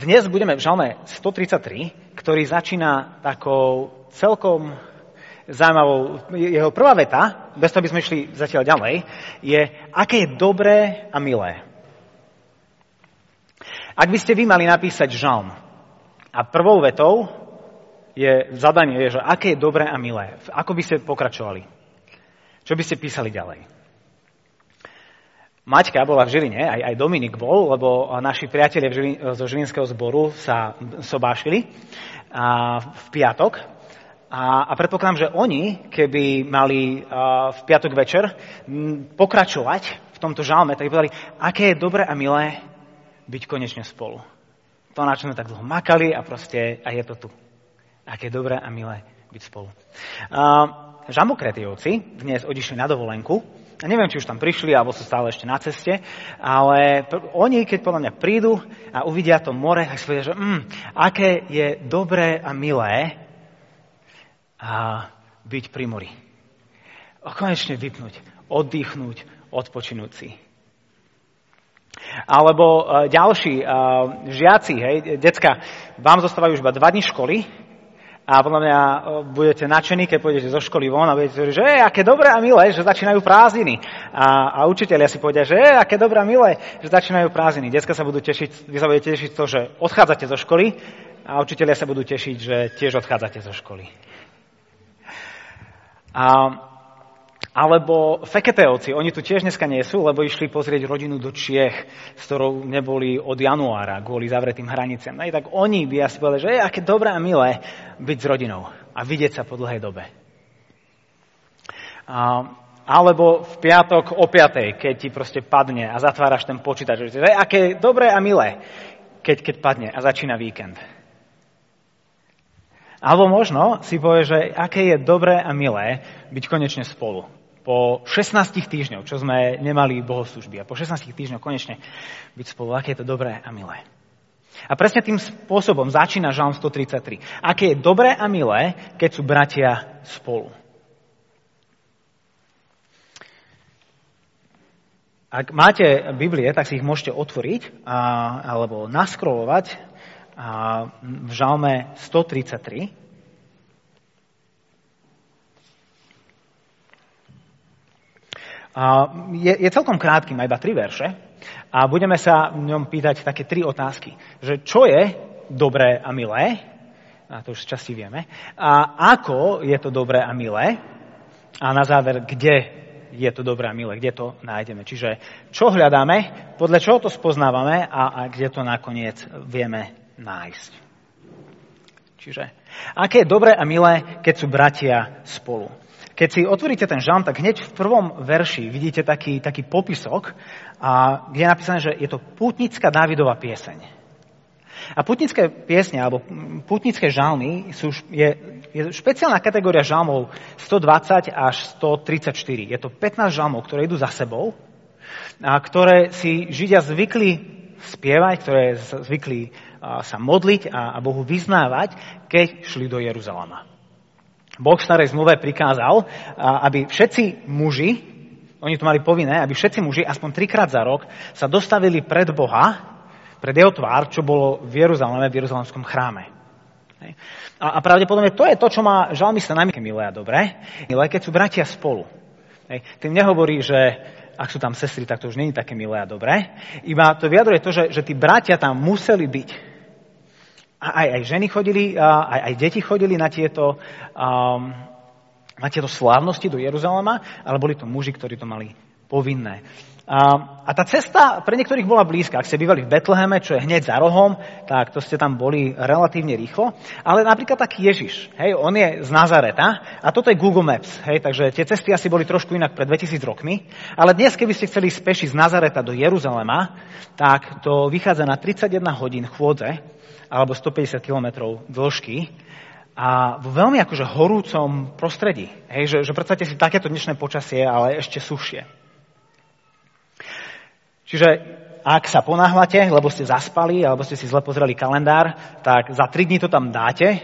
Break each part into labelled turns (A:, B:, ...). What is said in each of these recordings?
A: Dnes budeme v žalme 133, ktorý začína takou celkom zaujímavou, jeho prvá veta, bez toho by sme išli zatiaľ ďalej, je, aké je dobré a milé. Ak by ste vy mali napísať žalm a prvou vetou je zadanie, je, že aké je dobré a milé, ako by ste pokračovali? Čo by ste písali ďalej? Maťka bola v Žiline, aj, aj Dominik bol, lebo naši priatelia Žilin, zo Žilinského zboru sa sobášili a, v piatok. A, a predpokladám, že oni, keby mali a, v piatok večer m, pokračovať v tomto žalme, tak by povedali, aké je dobré a milé byť konečne spolu. To, na čo sme tak dlho makali a proste, a je to tu. Aké je dobré a milé byť spolu. A, Žamokretijovci dnes odišli na dovolenku neviem, či už tam prišli, alebo sú stále ešte na ceste, ale oni, keď podľa mňa prídu a uvidia to more, tak si povedia, že mm, aké je dobré a milé a byť pri mori. A konečne vypnúť, oddychnúť, odpočinúť si. Alebo uh, ďalší uh, žiaci, hej, decka, vám zostávajú už iba dva dní školy, a podľa mňa budete nadšení, keď pôjdete zo školy von a budete hovoriť, že je, aké dobré a milé, že začínajú prázdniny. A, a učiteľia si povedia, že je, aké dobré a milé, že začínajú prázdniny. Dneska sa budú tešiť, vy sa budete tešiť to, že odchádzate zo školy a učiteľia sa budú tešiť, že tiež odchádzate zo školy. A alebo Feketeovci, oni tu tiež dneska nie sú, lebo išli pozrieť rodinu do Čiech, s ktorou neboli od januára kvôli zavretým hraniciam. No tak oni by asi povedali, že je aké dobré a milé byť s rodinou a vidieť sa po dlhej dobe. A, alebo v piatok o piatej, keď ti proste padne a zatváraš ten počítač, že je aké dobré a milé, keď, keď padne a začína víkend. Alebo možno si povie, že aké je dobré a milé byť konečne spolu po 16 týždňoch, čo sme nemali bohoslužby a po 16 týždňoch konečne byť spolu, aké je to dobré a milé. A presne tým spôsobom začína Žalm 133. Aké je dobré a milé, keď sú bratia spolu. Ak máte Biblie, tak si ich môžete otvoriť a, alebo naskrolovať a, v Žalme 133. Je, je celkom krátky, má iba tri verše a budeme sa v ňom pýtať také tri otázky. Že čo je dobré a milé, a to už z časti vieme, a ako je to dobré a milé, a na záver, kde je to dobré a milé, kde to nájdeme. Čiže čo hľadáme, podľa čoho to spoznávame a, a kde to nakoniec vieme nájsť. Čiže aké je dobré a milé, keď sú bratia spolu. Keď si otvoríte ten žalm, tak hneď v prvom verši vidíte taký, taký popisok, a, kde je napísané, že je to pútnická Dávidová pieseň. A putnické piesne, alebo putnické žalmy sú, je, je špeciálna kategória žalmov 120 až 134. Je to 15 žalmov, ktoré idú za sebou, a ktoré si Židia zvykli spievať, ktoré zvykli sa modliť a Bohu vyznávať, keď šli do Jeruzalema. Boh v starej zmluve prikázal, aby všetci muži, oni to mali povinné, aby všetci muži aspoň trikrát za rok sa dostavili pred Boha, pred jeho tvár, čo bolo v Jeruzaleme, v Jeruzalemskom chráme. A, pravdepodobne to je to, čo má žalmista najmä milé a dobré, milé, keď sú bratia spolu. Hej. Tým nehovorí, že ak sú tam sestry, tak to už není také milé a dobré. Iba to vyjadruje to, že, že tí bratia tam museli byť aj, aj ženy chodili, aj, aj deti chodili na tieto, um, na tieto slávnosti do Jeruzalema, ale boli to muži, ktorí to mali povinné. A, a tá cesta pre niektorých bola blízka. Ak ste bývali v Betleheme, čo je hneď za rohom, tak to ste tam boli relatívne rýchlo. Ale napríklad tak Ježiš, hej, on je z Nazareta a toto je Google Maps, hej, takže tie cesty asi boli trošku inak pred 2000 rokmi. Ale dnes, keby ste chceli spešiť z Nazareta do Jeruzalema, tak to vychádza na 31 hodín chôdze alebo 150 kilometrov dĺžky a vo veľmi akože horúcom prostredí. Hej, že, že predstavte si takéto dnešné počasie, ale ešte sušie. Čiže ak sa ponáhľate, lebo ste zaspali, alebo ste si zle pozreli kalendár, tak za 3 dní to tam dáte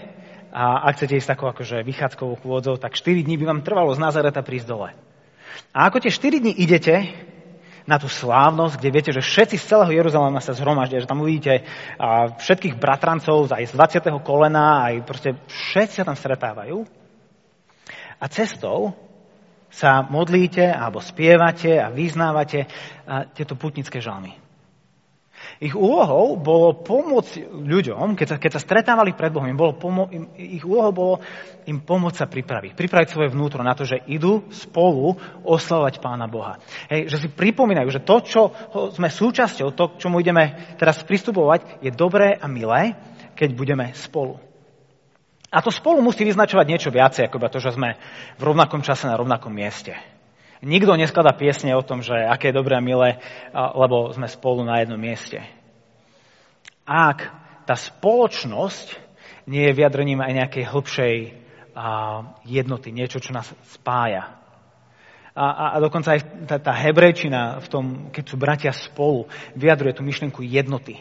A: a ak chcete ísť takou akože vychádzkovou chôdzou, tak 4 dní by vám trvalo z Nazareta prísť dole. A ako tie 4 dní idete, na tú slávnosť, kde viete, že všetci z celého Jeruzalema sa zhromaždia, že tam uvidíte všetkých bratrancov aj z 20. kolena, aj proste všetci sa tam stretávajú. A cestou sa modlíte alebo spievate a vyznávate tieto putnické žalmy. Ich úlohou bolo pomôcť ľuďom, keď sa, keď sa stretávali pred Bohom, im bolo pomo- im, ich úlohou bolo im pomôcť sa pripraviť. Pripraviť svoje vnútro na to, že idú spolu oslavovať Pána Boha. Hej, že si pripomínajú, že to, čo sme súčasťou, to, čomu ideme teraz pristupovať, je dobré a milé, keď budeme spolu. A to spolu musí vyznačovať niečo viacej, ako to, že sme v rovnakom čase na rovnakom mieste. Nikto neskladá piesne o tom, že aké je dobré a milé, lebo sme spolu na jednom mieste. Ak tá spoločnosť nie je vyjadrením aj nejakej hĺbšej jednoty, niečo, čo nás spája. A, a, a dokonca aj tá, tá hebrejčina v tom, keď sú bratia spolu, vyjadruje tú myšlienku jednoty.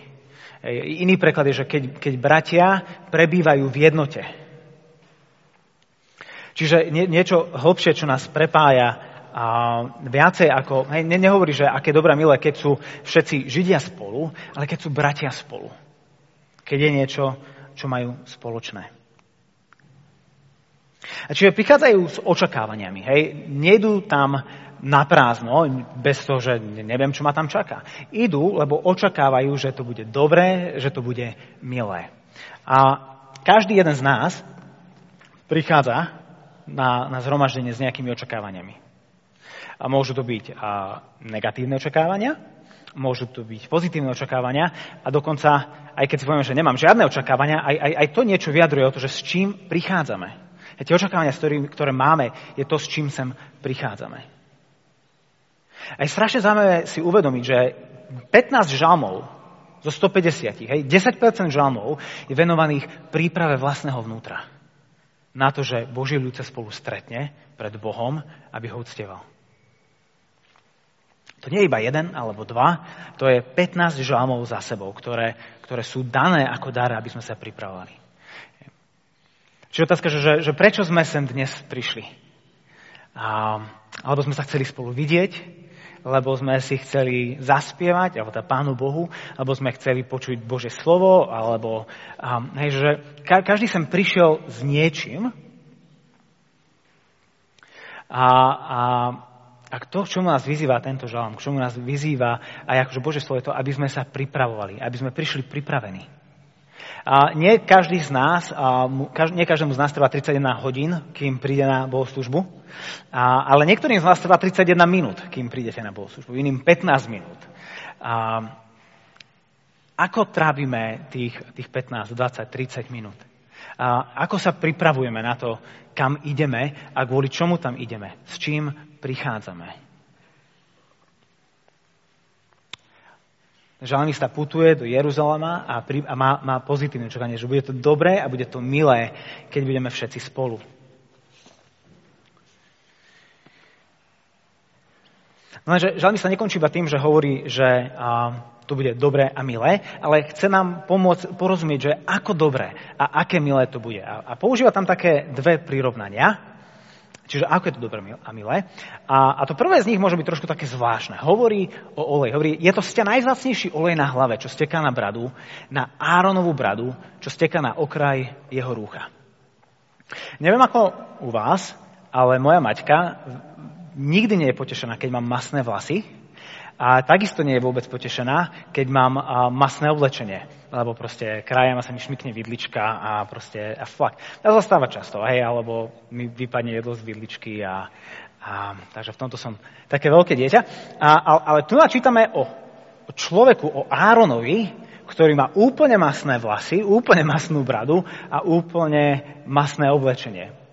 A: Iný preklad je, že keď, keď bratia prebývajú v jednote. Čiže nie, niečo hlbšie, čo nás prepája, a viacej ako, hej, ne, nehovorí, že aké dobré milé, keď sú všetci Židia spolu, ale keď sú bratia spolu. Keď je niečo, čo majú spoločné. A čiže prichádzajú s očakávaniami. Hej? Nejdú tam na prázdno, bez toho, že neviem, čo ma tam čaká. Idú, lebo očakávajú, že to bude dobré, že to bude milé. A každý jeden z nás prichádza na, na zhromaždenie s nejakými očakávaniami. A môžu to byť a, negatívne očakávania, môžu to byť pozitívne očakávania a dokonca, aj keď si poviem, že nemám žiadne očakávania, aj, aj, aj to niečo vyjadruje o to, že s čím prichádzame. A tie očakávania, ktoré máme, je to, s čím sem prichádzame. A je strašne zaujímavé si uvedomiť, že 15 žalmov zo 150, hej, 10% žalmov je venovaných príprave vlastného vnútra. Na to, že Boží ľud sa spolu stretne pred Bohom, aby ho uctieval. To nie je iba jeden alebo dva, to je 15 žalmov za sebou, ktoré, ktoré sú dané ako dar, aby sme sa pripravovali. Čiže otázka, že, že prečo sme sem dnes prišli? A, alebo sme sa chceli spolu vidieť, lebo sme si chceli zaspievať, alebo tá teda Pánu Bohu, alebo sme chceli počuť Bože slovo, alebo a, hej, že každý sem prišiel s niečím a, a a to, čomu nás vyzýva tento žalm, k čomu nás vyzýva aj akože Bože slovo je to, aby sme sa pripravovali, aby sme prišli pripravení. A nie každý z nás, a nie každému z nás trvá 31 hodín, kým príde na bohoslužbu, a, ale niektorým z nás trvá 31 minút, kým prídete na bohoslužbu, iným 15 minút. A, ako trávime tých, tých 15, 20, 30 minút? A ako sa pripravujeme na to, kam ideme a kvôli čomu tam ideme? S čím prichádzame? Žalmista putuje do Jeruzalema a, pri, a má, má pozitívne očakávanie, že bude to dobré a bude to milé, keď budeme všetci spolu. Lenže žalmista nekončí iba tým, že hovorí, že to bude dobré a milé, ale chce nám pomôcť porozumieť, že ako dobré a aké milé to bude. A, a používa tam také dve prirovnania, čiže ako je to dobré a milé. A, a to prvé z nich môže byť trošku také zvláštne. Hovorí o olej. Hovorí, je to ste najzácnejší olej na hlave, čo steká na bradu, na Áronovú bradu, čo steká na okraj jeho rúcha. Neviem ako u vás, ale moja maťka nikdy nie je potešená, keď mám masné vlasy, a takisto nie je vôbec potešená, keď mám masné oblečenie. Lebo proste krajem sa mi šmykne vidlička a proste a flak. To zastáva často, hej, alebo mi vypadne jedlo z vidličky a, a takže v tomto som také veľké dieťa. A, ale tu načítame o, o človeku, o Áronovi, ktorý má úplne masné vlasy, úplne masnú bradu a úplne masné oblečenie.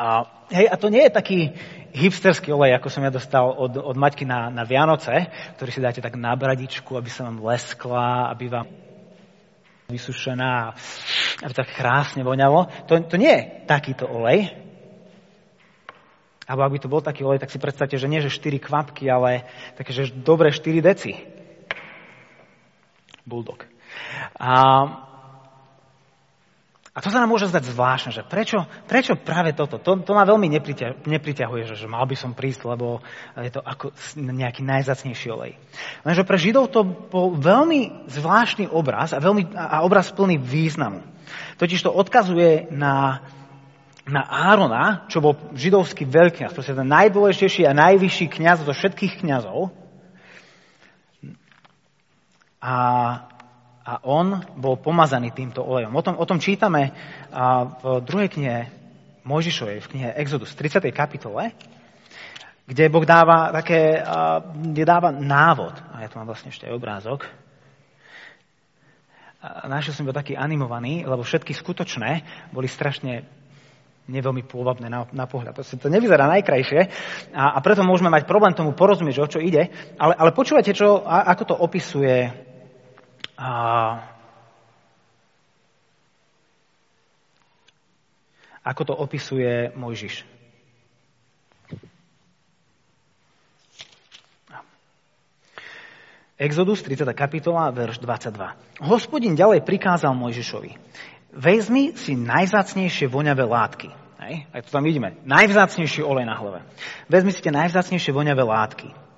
A: A, hej, a to nie je taký, hipsterský olej, ako som ja dostal od, od Maťky na, na Vianoce, ktorý si dáte tak na bradičku, aby sa vám leskla, aby vám vysušená, aby tak krásne voňalo. To, to nie je takýto olej. Alebo ak by to bol taký olej, tak si predstavte, že nie že 4 kvapky, ale také, že dobre 4 deci. Bulldog. A, A to sa nám môže zdať zvláštne, že prečo, prečo práve toto? To, to ma veľmi nepriťa, nepriťahuje, že, že mal by som prísť, lebo je to ako nejaký najzacnejší olej. Lenže pre Židov to bol veľmi zvláštny obraz a, veľmi, a obraz plný významu. Totiž to odkazuje na, na Árona, čo bol židovský veľkňaz, proste ten najdôležitejší a najvyšší kňaz zo všetkých kňazov. A a on bol pomazaný týmto olejom. O tom, o tom čítame v druhej knihe Mojžišovej, v knihe Exodus, 30. kapitole, kde Boh dáva také, kde dáva návod. A ja tu mám vlastne ešte aj obrázok. Našiel som ho taký animovaný, lebo všetky skutočné boli strašne neveľmi pôvabné na, na pohľad. To, to nevyzerá najkrajšie a, a preto môžeme mať problém tomu porozumieť, že o čo ide. Ale, ale počúvajte, čo, a, ako to opisuje a ako to opisuje Mojžiš. Exodus 30. kapitola, verš 22. Hospodin ďalej prikázal Mojžišovi. Vezmi si najzácnejšie voňavé látky. Hej? Aj to tam vidíme. Najvzácnejší olej na hlave. Vezmi si tie najvzácnejšie voňavé látky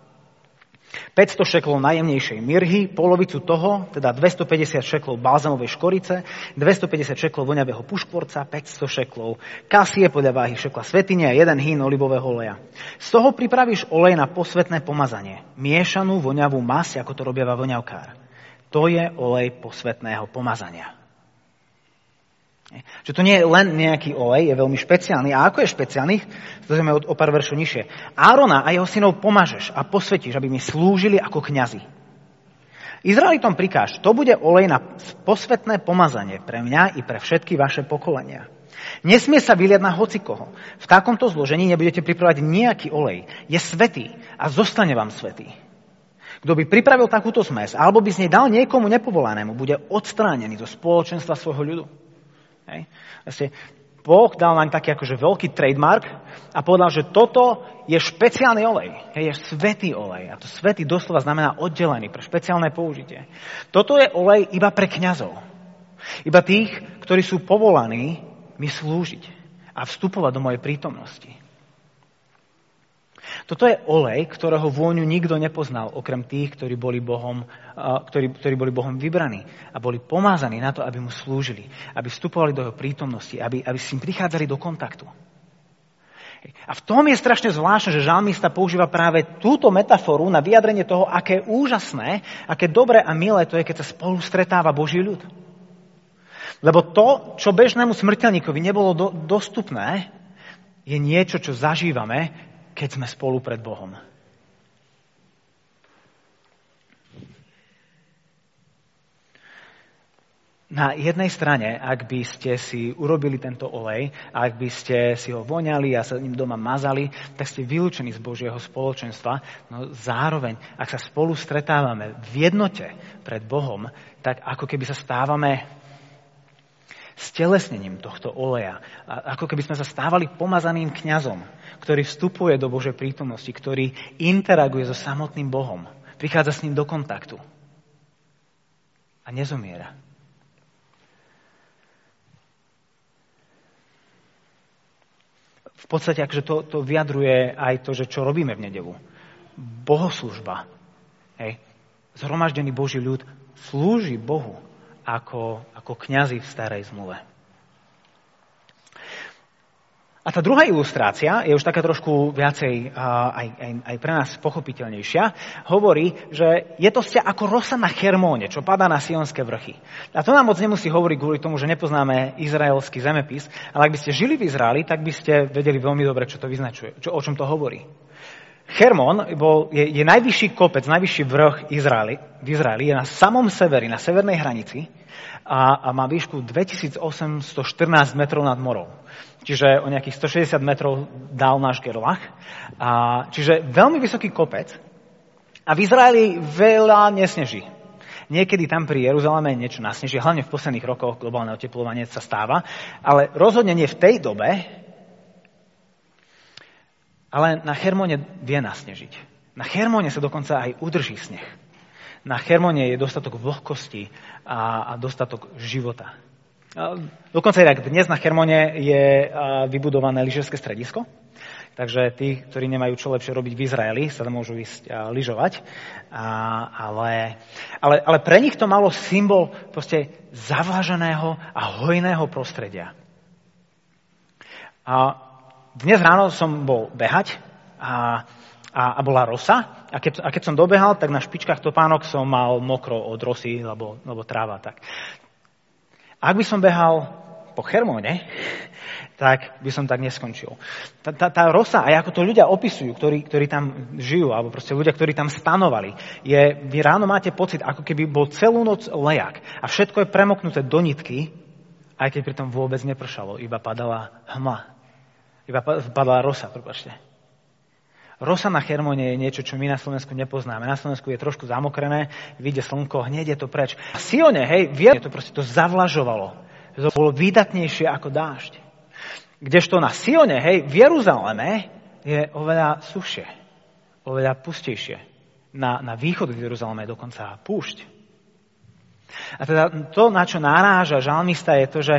A: 500 šeklov najjemnejšej mirhy, polovicu toho, teda 250 šeklov balzamovej škorice, 250 šeklov voňavého puškvorca, 500 šeklov kasie podľa váhy šekla svetine a jeden hín olivového oleja. Z toho pripravíš olej na posvetné pomazanie, miešanú voňavú masť, ako to robia voňavkár. To je olej posvetného pomazania. Že to nie je len nejaký olej, je veľmi špeciálny. A ako je špeciálny? To sme o, pár veršov nižšie. Árona a jeho synov pomažeš a posvetíš, aby mi slúžili ako kňazi. Izraelitom prikáž, to bude olej na posvetné pomazanie pre mňa i pre všetky vaše pokolenia. Nesmie sa vyliať na hocikoho. V takomto zložení nebudete pripravať nejaký olej. Je svetý a zostane vám svetý. Kto by pripravil takúto smes, alebo by z nej dal niekomu nepovolanému, bude odstránený zo spoločenstva svojho ľudu. Hej. Vlastne Boh dal nám taký akože veľký trademark a povedal, že toto je špeciálny olej. Hej, je svetý olej. A to svetý doslova znamená oddelený pre špeciálne použitie. Toto je olej iba pre kňazov. Iba tých, ktorí sú povolaní mi slúžiť a vstupovať do mojej prítomnosti. Toto je olej, ktorého vôňu nikto nepoznal, okrem tých, ktorí boli Bohom, ktorí, ktorí boli Bohom vybraní a boli pomázaní na to, aby mu slúžili, aby vstupovali do jeho prítomnosti, aby, aby s ním prichádzali do kontaktu. A v tom je strašne zvláštne, že žalmista používa práve túto metaforu na vyjadrenie toho, aké úžasné, aké dobré a milé to je, keď sa spolu stretáva Boží ľud. Lebo to, čo bežnému smrteľníkovi nebolo do, dostupné, je niečo, čo zažívame, keď sme spolu pred Bohom. Na jednej strane, ak by ste si urobili tento olej, ak by ste si ho voňali a sa ním doma mazali, tak ste vylúčení z Božieho spoločenstva. No zároveň, ak sa spolu stretávame v jednote pred Bohom, tak ako keby sa stávame stelesnením tohto oleja. Ako keby sme sa stávali pomazaným kňazom, ktorý vstupuje do Božej prítomnosti, ktorý interaguje so samotným Bohom. Prichádza s ním do kontaktu. A nezomiera. V podstate, akže to, to vyjadruje aj to, že čo robíme v nedelu. Bohoslužba. Hej. Zhromaždený Boží ľud slúži Bohu ako, ako kňazi v starej zmluve. A tá druhá ilustrácia je už taká trošku viacej aj, aj, aj pre nás pochopiteľnejšia. Hovorí, že je to ste ako rosa na Hermóne, čo padá na Sionské vrchy. A to nám moc nemusí hovoriť kvôli tomu, že nepoznáme izraelský zemepis, ale ak by ste žili v Izraeli, tak by ste vedeli veľmi dobre, čo to vyznačuje, čo, o čom to hovorí. Hermon bol, je, je najvyšší kopec, najvyšší vrch Izraeli, v Izraeli, je na samom severi, na severnej hranici a, a má výšku 2814 metrov nad morou. Čiže o nejakých 160 metrov dal náš Gerlach. A, čiže veľmi vysoký kopec. A v Izraeli veľa nesneží. Niekedy tam pri Jeruzaleme niečo nasneží, hlavne v posledných rokoch globálne oteplovanie sa stáva, ale rozhodne nie v tej dobe, ale na Hermone vie nasnežiť. Na Hermone sa dokonca aj udrží sneh. Na Hermone je dostatok vlhkosti a, a dostatok života. Dokonca aj dnes na Hermone je vybudované lyžerské stredisko, Takže tí, ktorí nemajú čo lepšie robiť v Izraeli, sa môžu ísť lyžovať. Ale, ale, ale pre nich to malo symbol proste zavláženého a hojného prostredia. A dnes ráno som bol behať a, a, a bola rosa. A keď, a keď som dobehal, tak na špičkách topánok som mal mokro od rosy, lebo, lebo tráva. Tak. Ak by som behal po Hermóne, tak by som tak neskončil. Tá, tá, tá rosa, aj ako to ľudia opisujú, ktorí, ktorí tam žijú, alebo proste ľudia, ktorí tam stanovali, je, vy ráno máte pocit, ako keby bol celú noc lejak a všetko je premoknuté do nitky, aj keď pritom vôbec nepršalo, iba padala hmla. Iba padala rosa, prepačte. Rosa na Hermone je niečo, čo my na Slovensku nepoznáme. Na Slovensku je trošku zamokrené, vyjde slnko, hneď je to preč. A Sione, hej, vie, to proste to zavlažovalo. To bolo výdatnejšie ako dážď. Kdežto na Sione, hej, v Jeruzaleme je oveľa sušie, oveľa pustejšie. Na, na východ z Jeruzaleme je dokonca púšť. A teda to, na čo naráža žalmista, je to, že,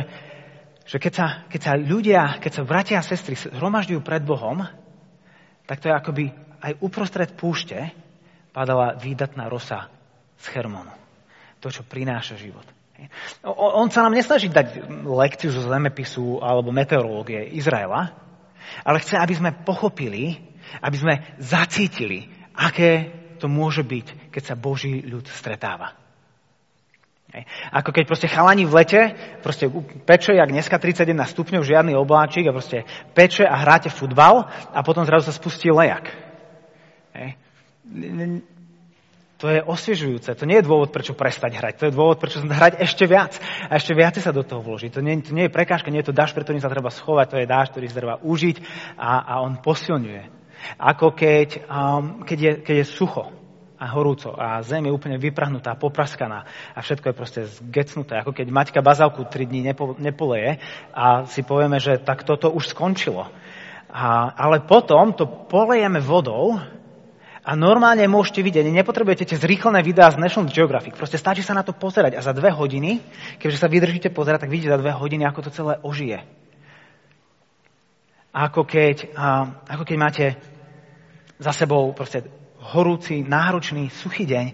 A: že keď, sa, keď sa ľudia, keď sa bratia a sestry zhromažďujú pred Bohom, tak to je akoby aj uprostred púšte padala výdatná rosa z Hermonu. To, čo prináša život. On sa nám nesnaží dať lekciu zo zemepisu alebo meteorológie Izraela, ale chce, aby sme pochopili, aby sme zacítili, aké to môže byť, keď sa Boží ľud stretáva. Ako keď proste chalani v lete, proste peče, jak dneska 31 stupňov, žiadny obláčik a proste peče a hráte futbal a potom zrazu sa spustí lejak. To je osviežujúce. To nie je dôvod, prečo prestať hrať. To je dôvod, prečo hrať ešte viac. A ešte viac sa do toho vložiť. To nie, to nie je prekážka, nie je to dáž, pre ktorým sa treba schovať. To je dáž, ktorý sa treba užiť a, a on posilňuje. Ako keď, um, keď, je, keď je sucho a horúco a zem je úplne vyprahnutá, popraskaná a všetko je proste zgecnuté. Ako keď Maťka bazálku 3 dní nepo, nepoleje a si povieme, že tak toto už skončilo. A, ale potom to polejeme vodou a normálne môžete vidieť, nepotrebujete tie zrýchlené videá z National Geographic. Proste stačí sa na to pozerať a za dve hodiny, keďže sa vydržíte pozerať, tak vidíte za dve hodiny, ako to celé ožije. Ako keď, a, ako keď máte za sebou proste horúci, náročný, suchý deň,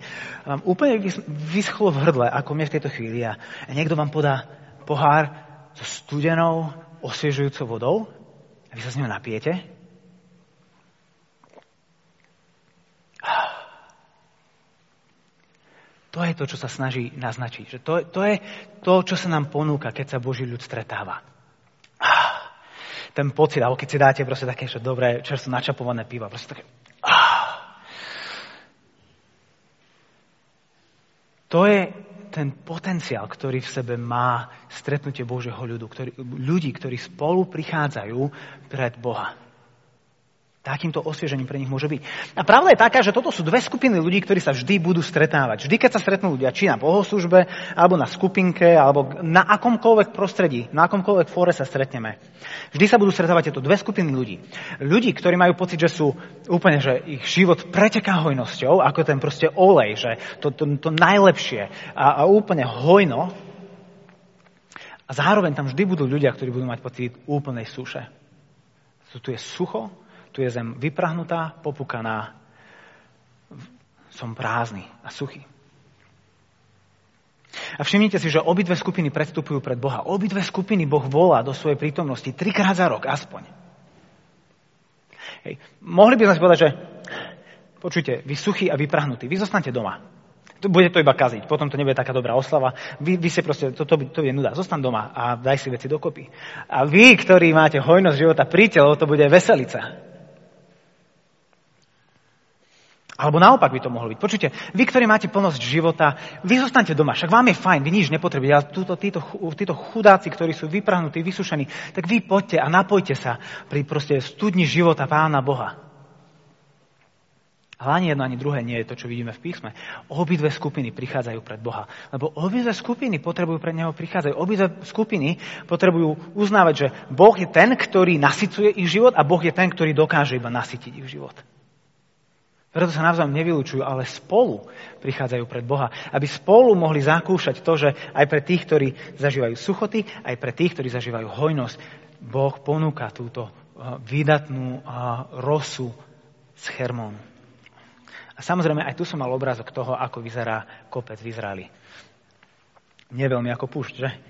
A: vám úplne vyschlo v hrdle, ako mne v tejto chvíli. A niekto vám podá pohár so studenou, osviežujúcou vodou a vy sa s ňou napijete To je to, čo sa snaží naznačiť. Že to, to je to, čo sa nám ponúka, keď sa Boží ľud stretáva. Ten pocit, alebo keď si dáte proste také, že dobré, čerstvo načapované piva, proste také... Ah. To je ten potenciál, ktorý v sebe má stretnutie Božieho ľudu, ktorý, ľudí, ktorí spolu prichádzajú pred Boha. Takýmto osviežením pre nich môže byť. A pravda je taká, že toto sú dve skupiny ľudí, ktorí sa vždy budú stretávať. Vždy, keď sa stretnú ľudia, či na bohoslužbe, alebo na skupinke, alebo na akomkoľvek prostredí, na akomkoľvek fóre sa stretneme. Vždy sa budú stretávať tieto dve skupiny ľudí. Ľudí, ktorí majú pocit, že sú úplne, že ich život preteká hojnosťou, ako ten proste olej, že to, to, to najlepšie a, a úplne hojno. A zároveň tam vždy budú ľudia, ktorí budú mať pocit úplnej suše. Tu je sucho, tu je zem vyprahnutá, popukaná. Som prázdny a suchý. A všimnite si, že obidve skupiny predstupujú pred Boha. Obidve skupiny Boh volá do svojej prítomnosti trikrát za rok, aspoň. Hej. Mohli by sme si povedať, že počujte, vy suchí a vyprahnutí, vy zostanete doma. Bude to iba kaziť, potom to nebude taká dobrá oslava. Vy, vy si proste, to, to, to je nuda, zostan doma a daj si veci dokopy. A vy, ktorí máte hojnosť života, príďte, lebo to bude veselica. Alebo naopak by to mohlo byť. Počujte, vy, ktorí máte plnosť života, vy zostanete doma, však vám je fajn, vy nič nepotrebujete, ale túto, títo, títo chudáci, ktorí sú vyprahnutí, vysušení, tak vy poďte a napojte sa pri proste studni života Pána Boha. Ale ani jedno, ani druhé nie je to, čo vidíme v písme. Obidve skupiny prichádzajú pred Boha. Lebo obidve skupiny potrebujú pred Neho prichádzať. Obidve skupiny potrebujú uznávať, že Boh je ten, ktorý nasycuje ich život a Boh je ten, ktorý dokáže iba nasytiť ich život. Preto sa navzájom nevylučujú, ale spolu prichádzajú pred Boha. Aby spolu mohli zakúšať to, že aj pre tých, ktorí zažívajú suchoty, aj pre tých, ktorí zažívajú hojnosť, Boh ponúka túto eh, výdatnú eh, rosu z Hermónu. A samozrejme, aj tu som mal obrázok toho, ako vyzerá kopec v Izraeli. Nie ako púšť, že?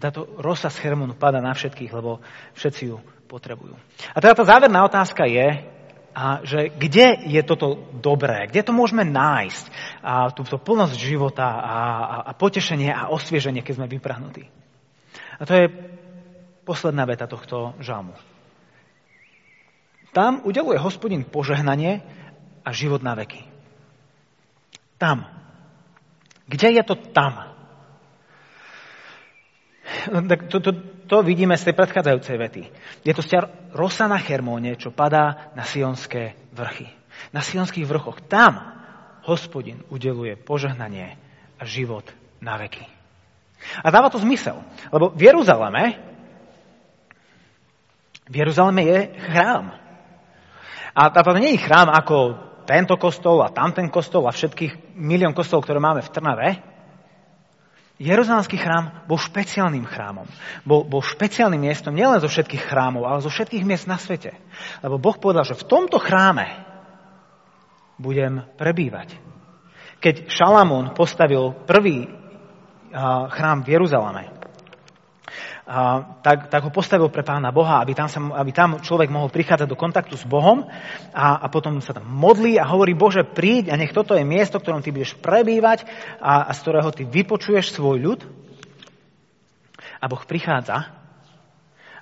A: Táto rosa z Hermonu pada na všetkých, lebo všetci ju potrebujú. A teda tá záverná otázka je, a že kde je toto dobré, kde to môžeme nájsť, a túto plnosť života a, a, a potešenie a osvieženie, keď sme vyprahnutí. A to je posledná veta tohto žalmu. Tam udeluje hospodin požehnanie a život na veky. Tam. Kde je to tam? Tak to, to, to vidíme z tej predchádzajúcej vety. Je to stiar rosa na Hermóne, čo padá na sionské vrchy. Na sionských vrchoch. Tam hospodin udeluje požehnanie a život na veky. A dáva to zmysel, lebo v Jeruzaleme v Jeruzaleme je chrám. A to nie je chrám ako tento kostol a tamten kostol a všetkých milión kostolov, ktoré máme v Trnave, Jeruzalemský chrám bol špeciálnym chrámom. Bol, bol špeciálnym miestom nielen zo všetkých chrámov, ale zo všetkých miest na svete. Lebo Boh povedal, že v tomto chráme budem prebývať. Keď Šalamún postavil prvý chrám v Jeruzaleme, tak, tak ho postavil pre pána Boha, aby tam, sa, aby tam človek mohol prichádzať do kontaktu s Bohom a, a potom sa tam modlí a hovorí, Bože, príď a nech toto je miesto, v ktorom ty budeš prebývať a, a z ktorého ty vypočuješ svoj ľud. A Boh prichádza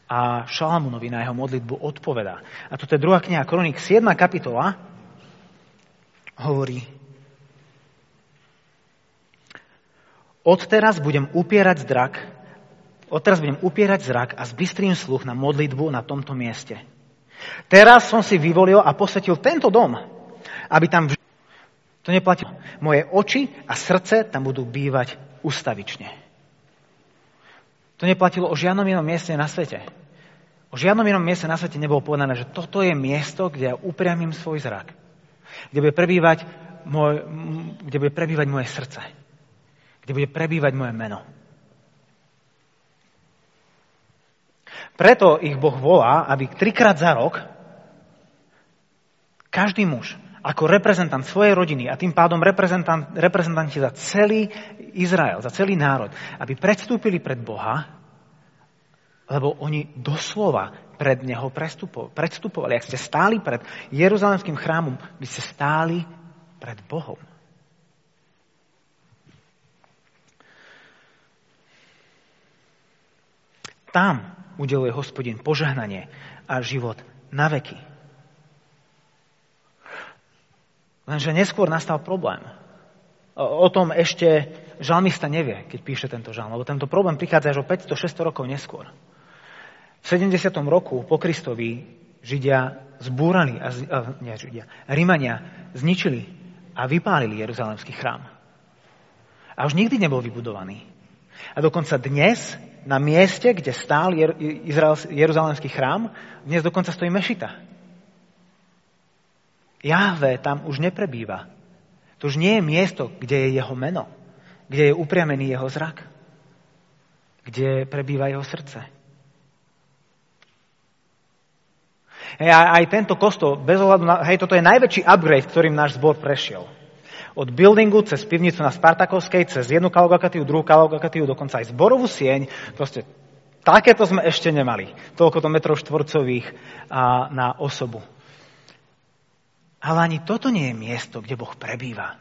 A: a Šalamunovi na jeho modlitbu odpovedá. A toto je druhá kniha Kronik, 7. kapitola, hovorí, Odteraz budem upierať zdrak Odteraz budem upierať zrak a zbystrím sluch na modlitbu na tomto mieste. Teraz som si vyvolil a posvetil tento dom, aby tam vž... To neplatí. Moje oči a srdce tam budú bývať ustavične. To neplatilo o žiadnom inom mieste na svete. O žiadnom inom mieste na svete nebolo povedané, že toto je miesto, kde ja upriamím svoj zrak. Kde bude prebývať, môj, kde bude prebývať moje srdce. Kde bude prebývať moje meno. Preto ich Boh volá, aby trikrát za rok každý muž ako reprezentant svojej rodiny a tým pádom reprezentant, reprezentanti za celý Izrael, za celý národ, aby predstúpili pred Boha, lebo oni doslova pred Neho predstupovali. Ak ste stáli pred Jeruzalemským chrámom, by ste stáli pred Bohom. Tam udeluje hospodin požehnanie a život na veky. Lenže neskôr nastal problém. O tom ešte žalmista nevie, keď píše tento žalm, lebo tento problém prichádza až o 500-600 rokov neskôr. V 70. roku po Kristovi Židia zbúrali, a, a, nie Židia, Rímania zničili a vypálili Jeruzalemský chrám. A už nikdy nebol vybudovaný. A dokonca dnes na mieste, kde stál Jeruzalemský chrám, dnes dokonca stojí mešita. Jahve tam už neprebýva. To už nie je miesto, kde je jeho meno, kde je upriamený jeho zrak, kde prebýva jeho srdce. Hej, aj tento kostol, bez ohľadu na, hej, toto je najväčší upgrade, ktorým náš zbor prešiel. Od buildingu cez pivnicu na Spartakovskej, cez jednu kalogakatívu, druhú kalogakatívu, dokonca aj zborovú sieň. Proste takéto sme ešte nemali. Toľko to metrov štvorcových na osobu. Ale ani toto nie je miesto, kde Boh prebýva.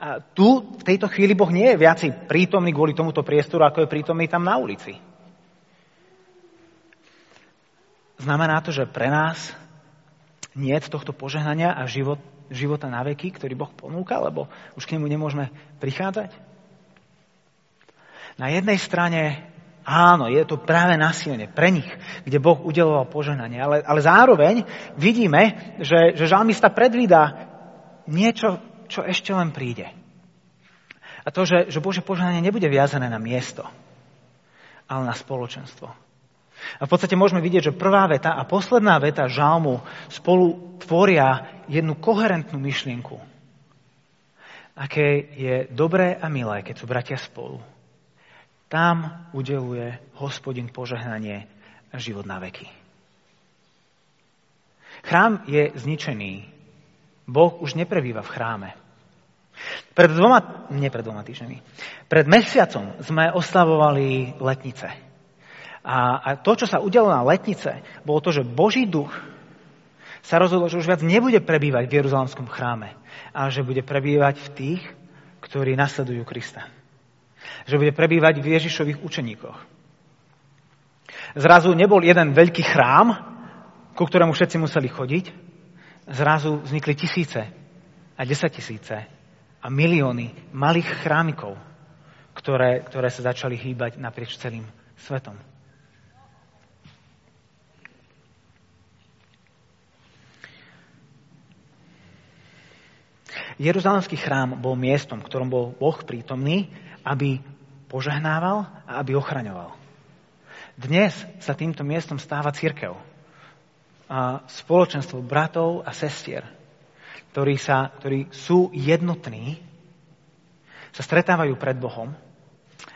A: A tu, v tejto chvíli, Boh nie je viacej prítomný kvôli tomuto priestoru, ako je prítomný tam na ulici. Znamená to, že pre nás nie je tohto požehnania a život života na veky, ktorý Boh ponúka, lebo už k nemu nemôžeme prichádzať? Na jednej strane áno, je to práve nasilne pre nich, kde Boh udeloval požehnanie, ale, ale zároveň vidíme, že, že žalmista predvída niečo, čo ešte len príde. A to, že, že Bože požehnanie nebude viazané na miesto, ale na spoločenstvo. A v podstate môžeme vidieť, že prvá veta a posledná veta žalmu spolu tvoria jednu koherentnú myšlienku. Aké je dobré a milé, keď sú bratia spolu. Tam udeluje hospodin požehnanie a život na veky. Chrám je zničený. Boh už neprebýva v chráme. Pred dvoma, nie pred dvoma týždňami, pred mesiacom sme oslavovali letnice. A, a to, čo sa udialo na letnice, bolo to, že Boží duch sa rozhodol, že už viac nebude prebývať v Jeruzalemskom chráme, ale že bude prebývať v tých, ktorí nasledujú Krista. Že bude prebývať v Ježišových učeníkoch. Zrazu nebol jeden veľký chrám, ku ktorému všetci museli chodiť. Zrazu vznikli tisíce a desatisíce a milióny malých chrámikov, ktoré, ktoré sa začali hýbať naprieč celým svetom. Jeruzalemský chrám bol miestom, ktorom bol Boh prítomný, aby požehnával a aby ochraňoval. Dnes sa týmto miestom stáva církev. A spoločenstvo bratov a sestier, ktorí, sa, ktorí sú jednotní, sa stretávajú pred Bohom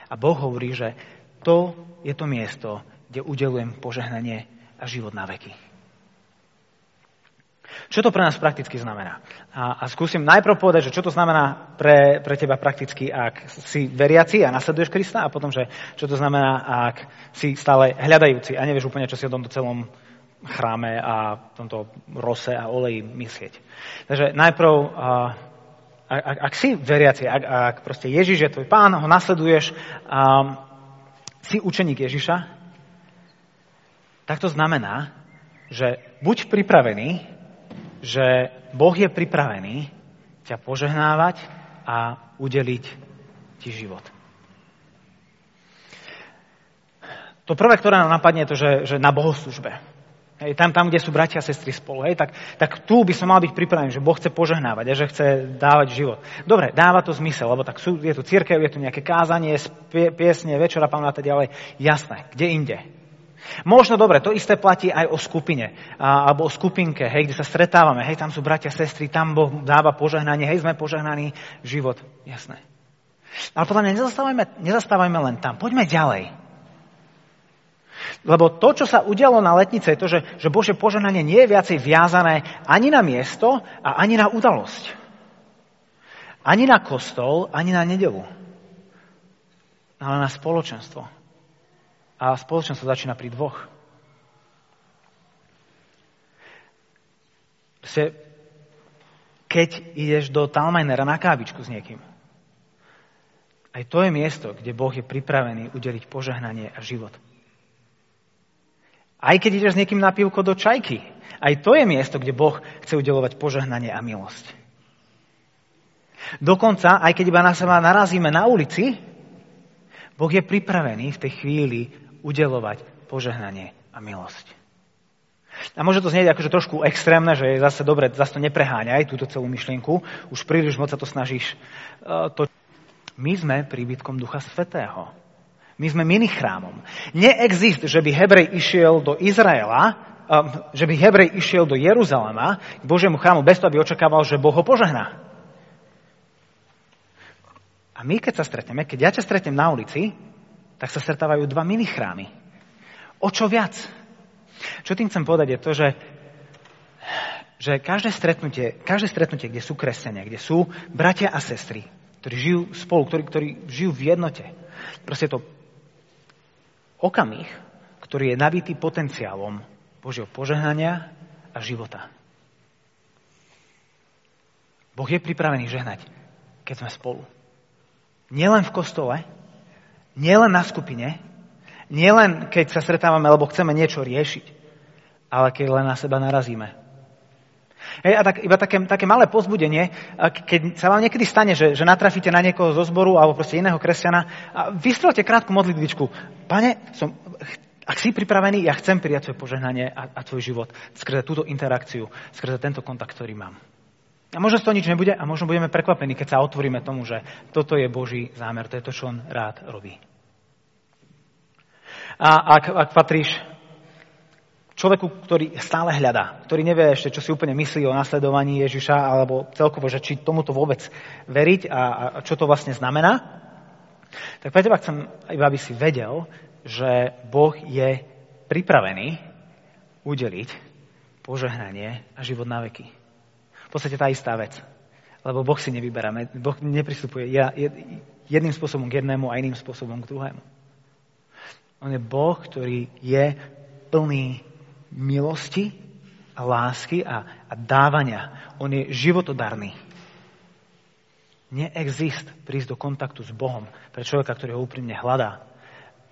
A: a Boh hovorí, že to je to miesto, kde udelujem požehnanie a život na veky. Čo to pre nás prakticky znamená? A, a skúsim najprv povedať, že čo to znamená pre, pre teba prakticky, ak si veriaci a nasleduješ Krista a potom, že čo to znamená, ak si stále hľadajúci a nevieš úplne, čo si o tomto celom chráme a tomto rose a oleji myslieť. Takže najprv, ak, ak si veriaci, ak, ak proste Ježiš je tvoj pán, ho nasleduješ, um, si učeník Ježiša, tak to znamená, že buď pripravený že Boh je pripravený ťa požehnávať a udeliť ti život. To prvé, ktoré nám napadne, je to, že, že na bohoslužbe. Hej, tam, tam, kde sú bratia a sestry spolu. Hej, tak, tak tu by som mal byť pripravený, že Boh chce požehnávať a že chce dávať život. Dobre, dáva to zmysel, lebo tak sú, je tu církev, je tu nejaké kázanie, piesne, večera, pán a tak ďalej. Jasné, kde inde. Možno dobre, to isté platí aj o skupine, a, alebo o skupinke, hej, kde sa stretávame, hej, tam sú bratia, sestry, tam Boh dáva požehnanie, hej, sme požehnaní, život, jasné. Ale podľa mňa nezastávajme, nezastávajme len tam, poďme ďalej. Lebo to, čo sa udialo na letnice, je to, že, že Bože požehnanie nie je viacej viazané ani na miesto a ani na udalosť. Ani na kostol, ani na nedelu. Ale na spoločenstvo a spoločnosť sa začína pri dvoch. Proste, keď ideš do Talmajnera na kávičku s niekým, aj to je miesto, kde Boh je pripravený udeliť požehnanie a život. Aj keď ideš s niekým na pivko do čajky, aj to je miesto, kde Boh chce udelovať požehnanie a milosť. Dokonca, aj keď iba na seba narazíme na ulici, Boh je pripravený v tej chvíli udelovať požehnanie a milosť. A môže to znieť akože trošku extrémne, že je zase dobre, zase to nepreháňaj, túto celú myšlienku. Už príliš moc sa to snažíš. Uh, to... My sme príbytkom Ducha Svetého. My sme chrámom. Neexist, že by Hebrej išiel do Izraela, um, že by Hebrej išiel do Jeruzalema k Božiemu chrámu bez toho, aby očakával, že Boh ho požehná. A my, keď sa stretneme, keď ja ťa stretnem na ulici, tak sa stretávajú dva chrámy. O čo viac? Čo tým chcem povedať je to, že, že každé, stretnutie, každé stretnutie, kde sú kresťania, kde sú bratia a sestry, ktorí žijú spolu, ktorí, ktorí žijú v jednote, proste to okamih, ktorý je nabitý potenciálom Božieho požehnania a života. Boh je pripravený žehnať, keď sme spolu. Nielen v kostole, Nielen na skupine, nielen keď sa stretávame, lebo chceme niečo riešiť, ale keď len na seba narazíme. Hej, a tak, iba také, také malé pozbudenie, keď sa vám niekedy stane, že, že natrafíte na niekoho zo zboru alebo proste iného kresťana a vystrelte krátku modlitvičku. Pane, som, ak si pripravený, ja chcem prijať svoje požehnanie a, a tvoj život skrze túto interakciu, skrze tento kontakt, ktorý mám. A možno z toho nič nebude a možno budeme prekvapení, keď sa otvoríme tomu, že toto je Boží zámer, to je to, čo on rád robí. A ak, ak patríš človeku, ktorý stále hľadá, ktorý nevie ešte, čo si úplne myslí o nasledovaní Ježiša, alebo celkovo, že či tomuto vôbec veriť a, a čo to vlastne znamená, tak pre teba chcem, iba aby si vedel, že Boh je pripravený udeliť požehnanie a život na veky. Podstate tá istá vec. Lebo Boh si nevyberá, Boh nepristupuje jedným spôsobom k jednému a iným spôsobom k druhému. On je Boh, ktorý je plný milosti a lásky a, a dávania. On je životodarný. Neexist prísť do kontaktu s Bohom pre človeka, ktorý ho úprimne hľadá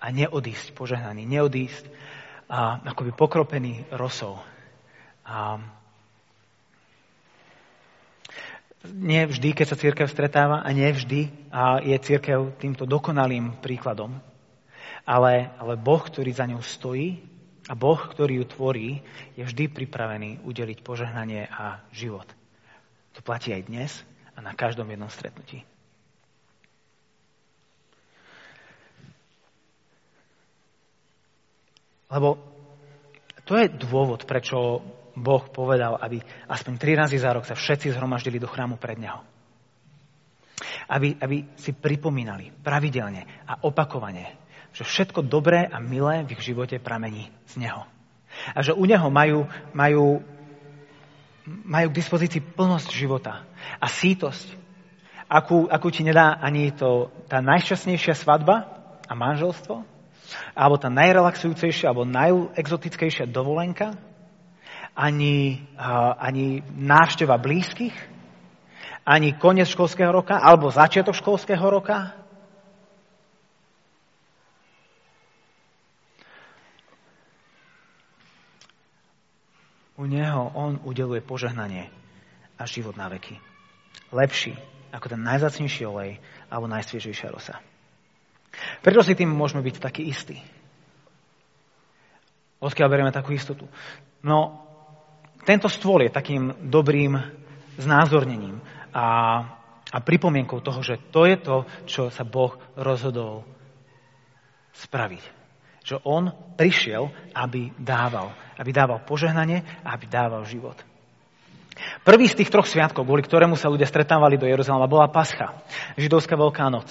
A: a neodísť požehnaný, neodísť a, akoby pokropený rosou. A, nie vždy, keď sa církev stretáva a nie vždy a je církev týmto dokonalým príkladom. Ale, ale Boh, ktorý za ňou stojí, a Boh, ktorý ju tvorí, je vždy pripravený udeliť požehnanie a život. To platí aj dnes a na každom jednom stretnutí. Lebo to je dôvod, prečo Boh povedal, aby aspoň tri razy za rok sa všetci zhromaždili do chrámu pred Neho. Aby, aby si pripomínali pravidelne a opakovane že všetko dobré a milé v ich živote pramení z Neho. A že u Neho majú, majú, majú k dispozícii plnosť života a sítosť, akú, akú ti nedá ani to, tá najšťastnejšia svadba a manželstvo, alebo tá najrelaxujúcejšia, alebo najexotickejšia dovolenka, ani, ani návšteva blízkych, ani koniec školského roka, alebo začiatok školského roka, U Neho On udeluje požehnanie a život na veky. Lepší ako ten najzacnejší olej alebo najsviežejšia rosa. Prečo si tým môžeme byť takí istí? Odkiaľ berieme takú istotu? No, tento stôl je takým dobrým znázornením a, a pripomienkou toho, že to je to, čo sa Boh rozhodol spraviť. Že on prišiel, aby dával. Aby dával požehnanie a aby dával život. Prvý z tých troch sviatkov, kvôli ktorému sa ľudia stretávali do Jeruzalema, bola Pascha, židovská Veľká noc.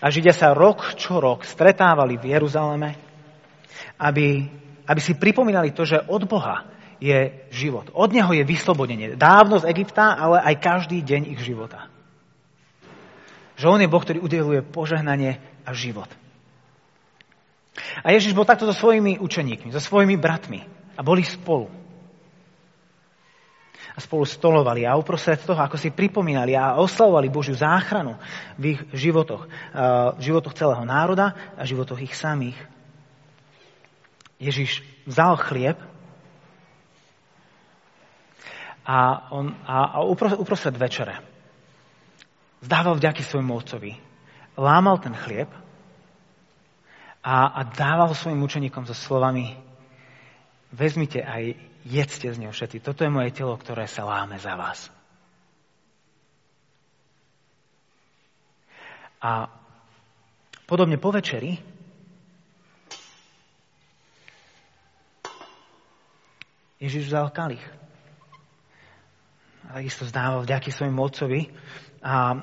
A: A Židia sa rok čo rok stretávali v Jeruzaleme, aby, aby si pripomínali to, že od Boha je život. Od Neho je vyslobodenie. Dávno z Egypta, ale aj každý deň ich života. Že On je Boh, ktorý udeluje požehnanie a život. A Ježiš bol takto so svojimi učeníkmi, so svojimi bratmi. A boli spolu. A spolu stolovali a uprostred toho, ako si pripomínali a oslavovali Božiu záchranu v ich životoch, v životoch celého národa a životoch ich samých. Ježiš vzal chlieb a, on, a, a uprostred večere zdával vďaky svojmu otcovi. Lámal ten chlieb a, a dával svojim učeníkom so slovami vezmite aj jedzte z neho všetci. Toto je moje telo, ktoré sa láme za vás. A podobne po večeri Ježiš vzal kalich. A takisto zdával vďaky svojim otcovi a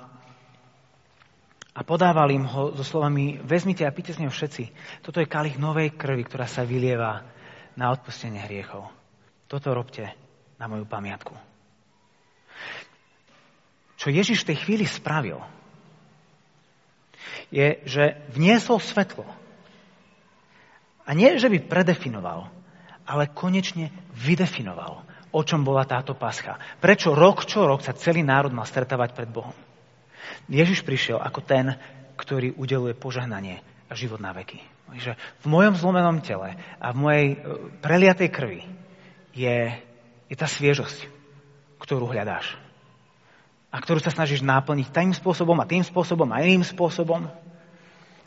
A: a podával im ho so slovami, vezmite a píte z neho všetci. Toto je kalich novej krvi, ktorá sa vylieva na odpustenie hriechov. Toto robte na moju pamiatku. Čo Ježiš v tej chvíli spravil, je, že vniesol svetlo. A nie, že by predefinoval, ale konečne vydefinoval, o čom bola táto pascha. Prečo rok čo rok sa celý národ mal stretávať pred Bohom. Ježiš prišiel ako ten, ktorý udeluje požehnanie a život na veky. Že v mojom zlomenom tele a v mojej e, preliatej krvi je, je tá sviežosť, ktorú hľadáš. A ktorú sa snažíš náplniť tým spôsobom a tým spôsobom a iným spôsobom.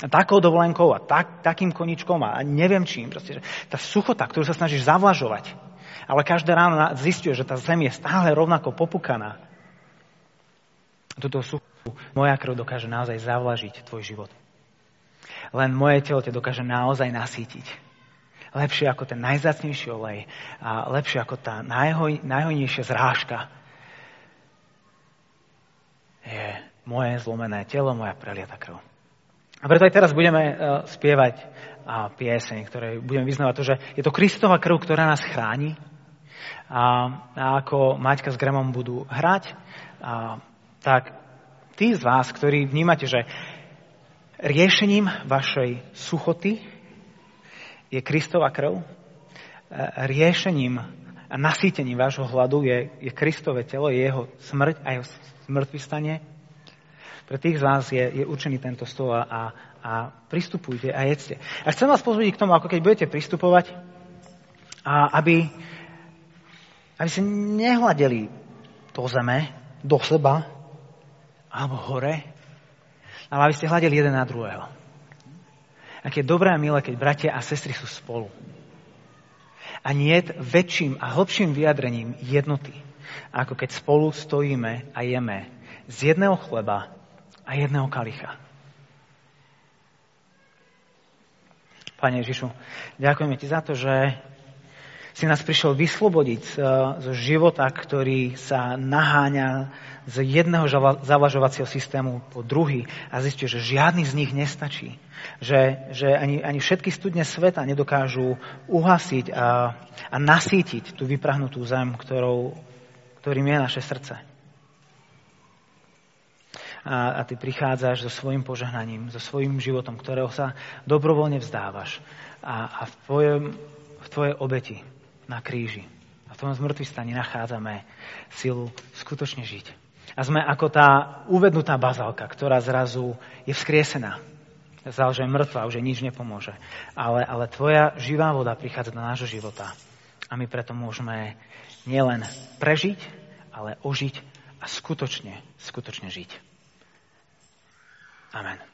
A: A takou dovolenkou a tak, takým koničkom a neviem čím. Proste, že tá suchota, ktorú sa snažíš zavlažovať. Ale každé ráno zistuješ, že tá zem je stále rovnako popukaná. A túto suchotu moja krv dokáže naozaj zavlažiť tvoj život. Len moje telo ťa dokáže naozaj nasýtiť. Lepšie ako ten najzácnejší olej a lepšie ako tá najhoj, najhojnejšia zrážka je moje zlomené telo, moja preliata krv. A preto aj teraz budeme uh, spievať pieseň, ktoré budeme vyznávať to, že je to Kristova krv, ktorá nás chráni. A, a ako Maťka s Gremom budú hrať, a, tak tí z vás, ktorí vnímate, že riešením vašej suchoty je Kristova krv, e, riešením a nasýtením vášho hladu je, je Kristové telo, je jeho smrť a jeho smrtvý stane. Pre tých z vás je, je určený tento stôl a, a pristupujte a jedzte. A chcem vás pozvodiť k tomu, ako keď budete pristupovať, a aby, aby ste nehľadeli do zeme, do seba, alebo hore, ale aby ste hľadeli jeden na druhého. Aké je dobré a milé, keď bratia a sestry sú spolu. A nie väčším a hlbším vyjadrením jednoty, ako keď spolu stojíme a jeme z jedného chleba a jedného kalicha. Pane Ježišu, ďakujeme Ti za to, že si nás prišiel vyslobodiť e, zo života, ktorý sa naháňa z jedného zavažovacieho systému po druhý a zistil, že žiadny z nich nestačí. Že, že ani, ani všetky studne sveta nedokážu uhasiť a, a nasítiť tú vyprahnutú zem, ktorou, ktorým je naše srdce a, a ty prichádzaš so svojim požehnaním, so svojim životom, ktorého sa dobrovoľne vzdávaš a, a v, tvojom, v tvojej obeti na kríži a v tom zmrtvý stane nachádzame silu skutočne žiť. A sme ako tá uvednutá bazálka, ktorá zrazu je vzkriesená. Zdal, že je mŕtva, už nič nepomôže. Ale, ale tvoja živá voda prichádza do nášho života. A my preto môžeme nielen prežiť, ale ožiť a skutočne, skutočne žiť. Amen.